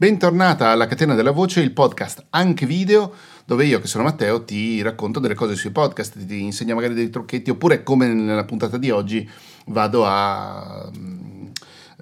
Bentornata alla Catena della Voce, il podcast anche video, dove io che sono Matteo ti racconto delle cose sui podcast, ti insegno magari dei trucchetti, oppure come nella puntata di oggi vado a...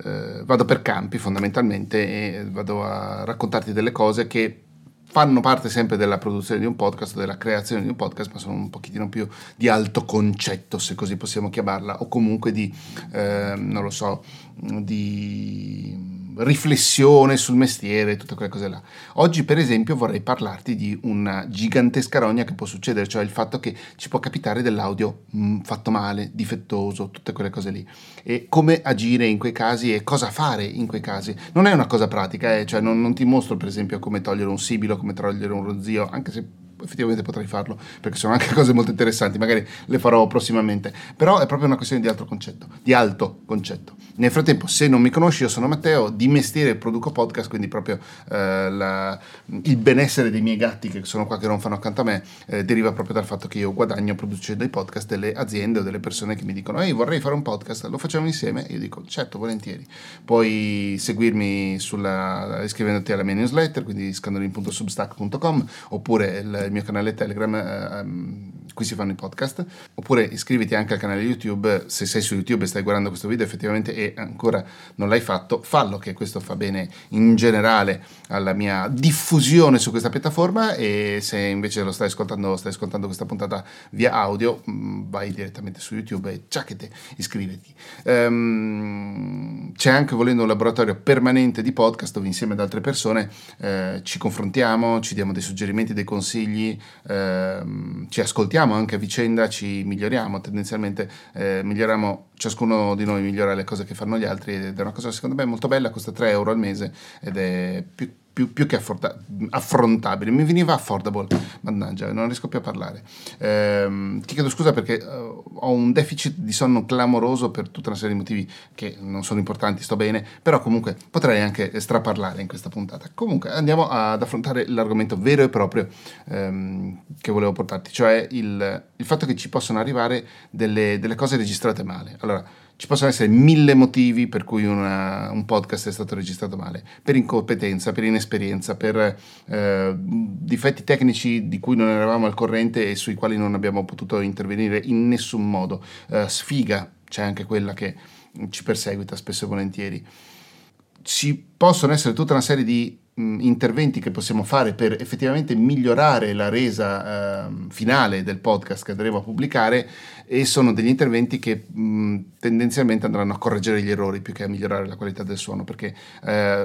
Eh, vado per campi fondamentalmente e vado a raccontarti delle cose che fanno parte sempre della produzione di un podcast, della creazione di un podcast, ma sono un pochettino più di alto concetto, se così possiamo chiamarla, o comunque di, eh, non lo so, di riflessione sul mestiere, tutte quelle cose là. Oggi, per esempio, vorrei parlarti di una gigantesca rogna che può succedere, cioè il fatto che ci può capitare dell'audio mh, mm, fatto male, difettoso, tutte quelle cose lì. E come agire in quei casi e cosa fare in quei casi. Non è una cosa pratica, eh? cioè non, non ti mostro, per esempio, come togliere un sibilo, come togliere un rozio, anche se effettivamente potrei farlo perché sono anche cose molto interessanti, magari le farò prossimamente, però è proprio una questione di altro concetto, di alto concetto. Nel frattempo, se non mi conosci, io sono Matteo, di mestiere produco podcast, quindi proprio eh, la, il benessere dei miei gatti che sono qua che non fanno accanto a me eh, deriva proprio dal fatto che io guadagno producendo i podcast delle aziende o delle persone che mi dicono ehi vorrei fare un podcast, lo facciamo insieme? E io dico certo, volentieri. Puoi seguirmi sulla, iscrivendoti alla mia newsletter, quindi scandolin.substack.com oppure il il mio canale Telegram ehm, qui si fanno i podcast, oppure iscriviti anche al canale YouTube, se sei su YouTube e stai guardando questo video effettivamente e ancora non l'hai fatto, fallo che questo fa bene in generale alla mia diffusione su questa piattaforma e se invece lo stai ascoltando, stai ascoltando questa puntata via audio, mm, vai direttamente su YouTube e ciacchete, iscriviti. Um, c'è anche volendo un laboratorio permanente di podcast dove insieme ad altre persone eh, ci confrontiamo, ci diamo dei suggerimenti, dei consigli, eh, ci ascoltiamo miglioriamo anche a vicenda, ci miglioriamo, tendenzialmente eh, miglioriamo, ciascuno di noi migliora le cose che fanno gli altri ed è una cosa secondo me molto bella, costa 3 euro al mese ed è più più, più che afforta- affrontabile. Mi veniva affordable, mannaggia, non riesco più a parlare. Ehm, ti chiedo scusa perché uh, ho un deficit di sonno clamoroso per tutta una serie di motivi che non sono importanti, sto bene, però comunque potrei anche straparlare in questa puntata. Comunque andiamo ad affrontare l'argomento vero e proprio ehm, che volevo portarti, cioè il, il, fatto che ci possono arrivare delle, delle cose registrate male. Allora, ci possono essere mille motivi per cui una, un podcast è stato registrato male, per incompetenza, per inesperienza, per eh, difetti tecnici di cui non eravamo al corrente e sui quali non abbiamo potuto intervenire in nessun modo. Eh, sfiga, c'è anche quella che ci perseguita spesso e volentieri. Ci possono essere tutta una serie di interventi che possiamo fare per effettivamente migliorare la resa eh, finale del podcast che andremo a pubblicare e sono degli interventi che mh, tendenzialmente andranno a correggere gli errori più che a migliorare la qualità del suono perché eh,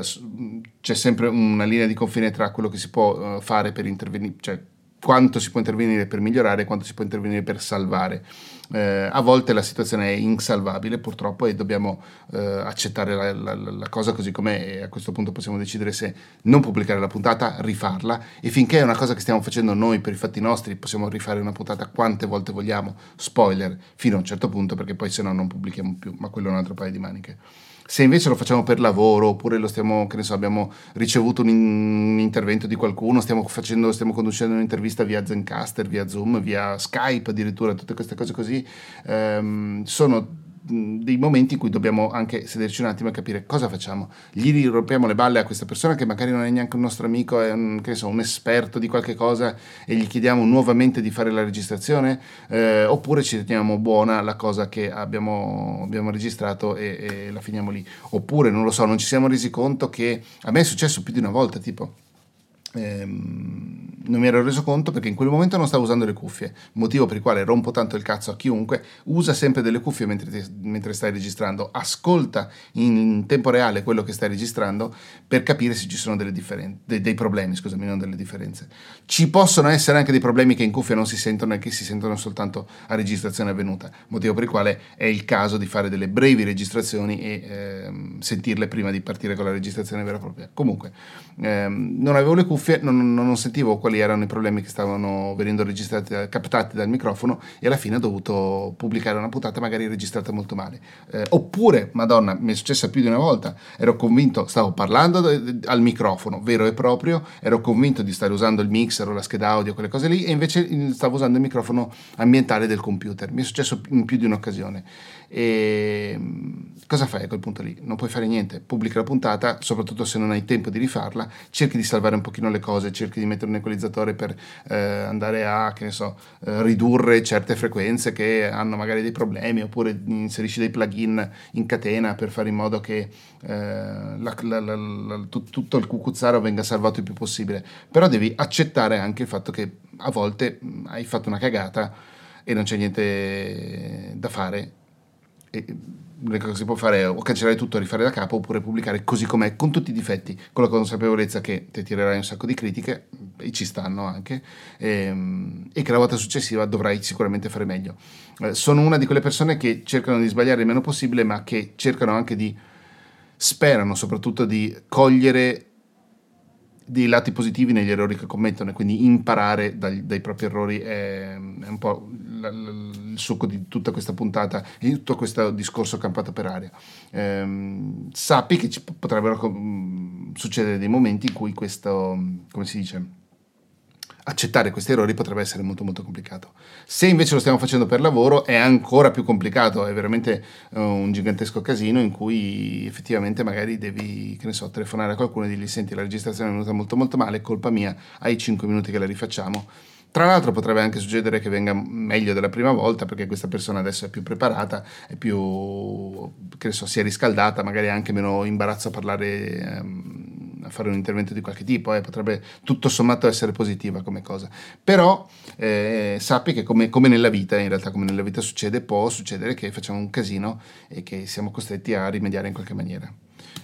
c'è sempre una linea di confine tra quello che si può uh, fare per intervenire, cioè quanto si può intervenire per migliorare e quanto si può intervenire per salvare. Eh, a volte la situazione è insalvabile purtroppo e dobbiamo eh, accettare la, la, la, cosa così com'è e a questo punto possiamo decidere se non pubblicare la puntata, rifarla e finché è una cosa che stiamo facendo noi per i fatti nostri possiamo rifare una puntata quante volte vogliamo, spoiler, fino a un certo punto perché poi se no non pubblichiamo più, ma quello è un altro paio di maniche. Se invece lo facciamo per lavoro oppure stiamo, so, abbiamo ricevuto un, un intervento di qualcuno, stiamo, facendo, stiamo conducendo un'intervista via Zencaster, via Zoom, via Skype addirittura, tutte queste cose così, ehm, sono dei momenti in cui dobbiamo anche sederci un attimo e capire cosa facciamo. Gli rompiamo le balle a questa persona che magari non è neanche un nostro amico, è un, so, un esperto di qualche cosa e gli chiediamo nuovamente di fare la registrazione, eh, oppure ci teniamo buona la cosa che abbiamo, abbiamo registrato e, e la finiamo lì. Oppure, non lo so, non ci siamo resi conto che a me è successo più di una volta, tipo ehm, non mi ero reso conto perché in quel momento non stavo usando le cuffie, motivo per il quale rompo tanto il cazzo a chiunque, usa sempre delle cuffie mentre, ti, mentre stai registrando, ascolta in tempo reale quello che stai registrando per capire se ci sono delle differen- dei, dei problemi, scusami, non delle differenze. Ci possono essere anche dei problemi che in cuffia non si sentono e che si sentono soltanto a registrazione avvenuta, motivo per il quale è il caso di fare delle brevi registrazioni e ehm, sentirle prima di partire con la registrazione vera e propria. Comunque, ehm, non avevo le cuffie cuffie non, non, sentivo quali erano i problemi che stavano venendo registrati, captati dal microfono e alla fine ho dovuto pubblicare una puntata magari registrata molto male. Eh, oppure, madonna, mi è successa più di una volta, ero convinto, stavo parlando al microfono vero e proprio, ero convinto di stare usando il mixer o la scheda audio, quelle cose lì, e invece stavo usando il microfono ambientale del computer. Mi è successo in più di un'occasione. E cosa fai a quel punto lì? Non puoi fare niente, pubblica la puntata, soprattutto se non hai tempo di rifarla, cerchi di salvare un pochino le cose, cerchi di mettere un equalizzatore per eh, andare a, so, eh, ridurre certe frequenze che hanno magari dei problemi, oppure inserisci dei plugin in catena per fare in modo che eh, la, la, la, tutto il cucuzzaro venga salvato il più possibile. Però devi accettare anche il fatto che a volte hai fatto una cagata e non c'è niente da fare e l'unica cosa che si può fare è o cancellare tutto e rifare da capo oppure pubblicare così com'è con tutti i difetti con la consapevolezza che ti tirerai un sacco di critiche e ci stanno anche e, ehm, e che la volta successiva dovrai sicuramente fare meglio. Eh, sono una di quelle persone che cercano di sbagliare il meno possibile ma che cercano anche di sperano soprattutto di cogliere dei lati positivi negli errori che commettono e quindi imparare dai, dai propri errori è, è un po' il succo di tutta questa puntata e di tutto questo discorso campato per aria. Ehm, sappi che ci potrebbero succedere dei momenti in cui questo, come si dice, accettare questi errori potrebbe essere molto molto complicato. Se invece lo stiamo facendo per lavoro è ancora più complicato, è veramente uh, un gigantesco casino in cui effettivamente magari devi, che ne so, telefonare a qualcuno e dirgli senti la registrazione è venuta molto molto male, è colpa mia, hai 5 minuti che la rifacciamo. Tra l'altro potrebbe anche succedere che venga meglio della prima volta perché questa persona adesso è più preparata, è più, che so, si è riscaldata, magari anche meno imbarazzo a parlare um, a fare un intervento di qualche tipo, eh, potrebbe tutto sommato essere positiva come cosa. Però eh, sappi che come, come, nella vita, in realtà come nella vita succede, può succedere che facciamo un casino e che siamo costretti a rimediare in qualche maniera.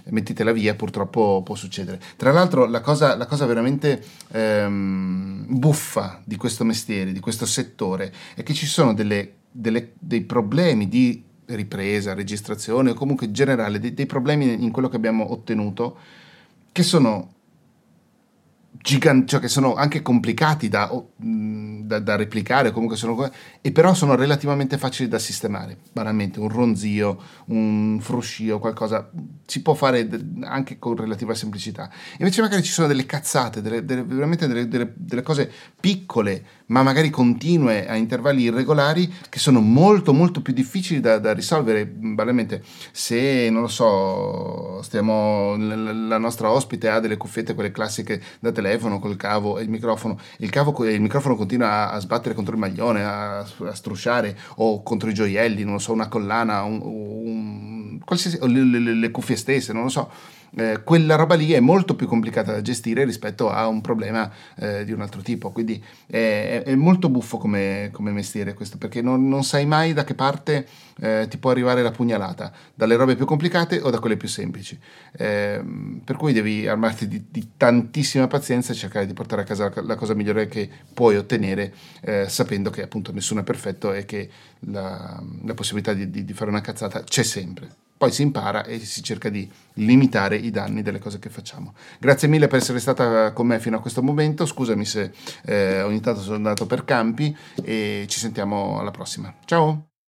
Mettitela via, purtroppo può succedere. Tra l'altro la cosa, la cosa veramente ehm, buffa di questo mestiere, di questo settore, è che ci sono delle, delle, dei problemi di ripresa, registrazione o comunque in generale dei, dei problemi in quello che abbiamo ottenuto che sono giganti, cioè che sono anche complicati da, da, da replicare, comunque sono, e però sono relativamente facili da sistemare. Banalmente, un ronzio, un fruscio, qualcosa si può fare anche con relativa semplicità. Invece, magari ci sono delle cazzate, delle, delle, veramente delle, delle, cose piccole, ma magari continue a intervalli irregolari, che sono molto, molto più difficili da, da risolvere. Banalmente, se non lo so, stiamo, la nostra ospite ha delle cuffiette, quelle classiche da telefono col cavo e il microfono, il, cavo, il microfono continua a, a, sbattere contro il maglione, a, a, strusciare o contro i gioielli, non so, una collana, un, un, le, le, le cuffie stesse, non lo so eh, quella roba lì è molto più complicata da gestire rispetto a un problema eh, di un altro tipo. Quindi è, è molto buffo come, come, mestiere questo, perché non, non, sai mai da che parte eh, ti può arrivare la pugnalata, dalle robe più complicate o da quelle più semplici. Ehm, per cui devi armarti di, di, tantissima pazienza e cercare di portare a casa la, la cosa migliore che puoi ottenere, eh, sapendo che appunto nessuno è perfetto e che la, la possibilità di, di, di fare una cazzata c'è sempre poi si impara e si cerca di limitare i danni delle cose che facciamo. Grazie mille per essere stata con me fino a questo momento, scusami se eh, ogni tanto sono andato per campi e ci sentiamo alla prossima. Ciao!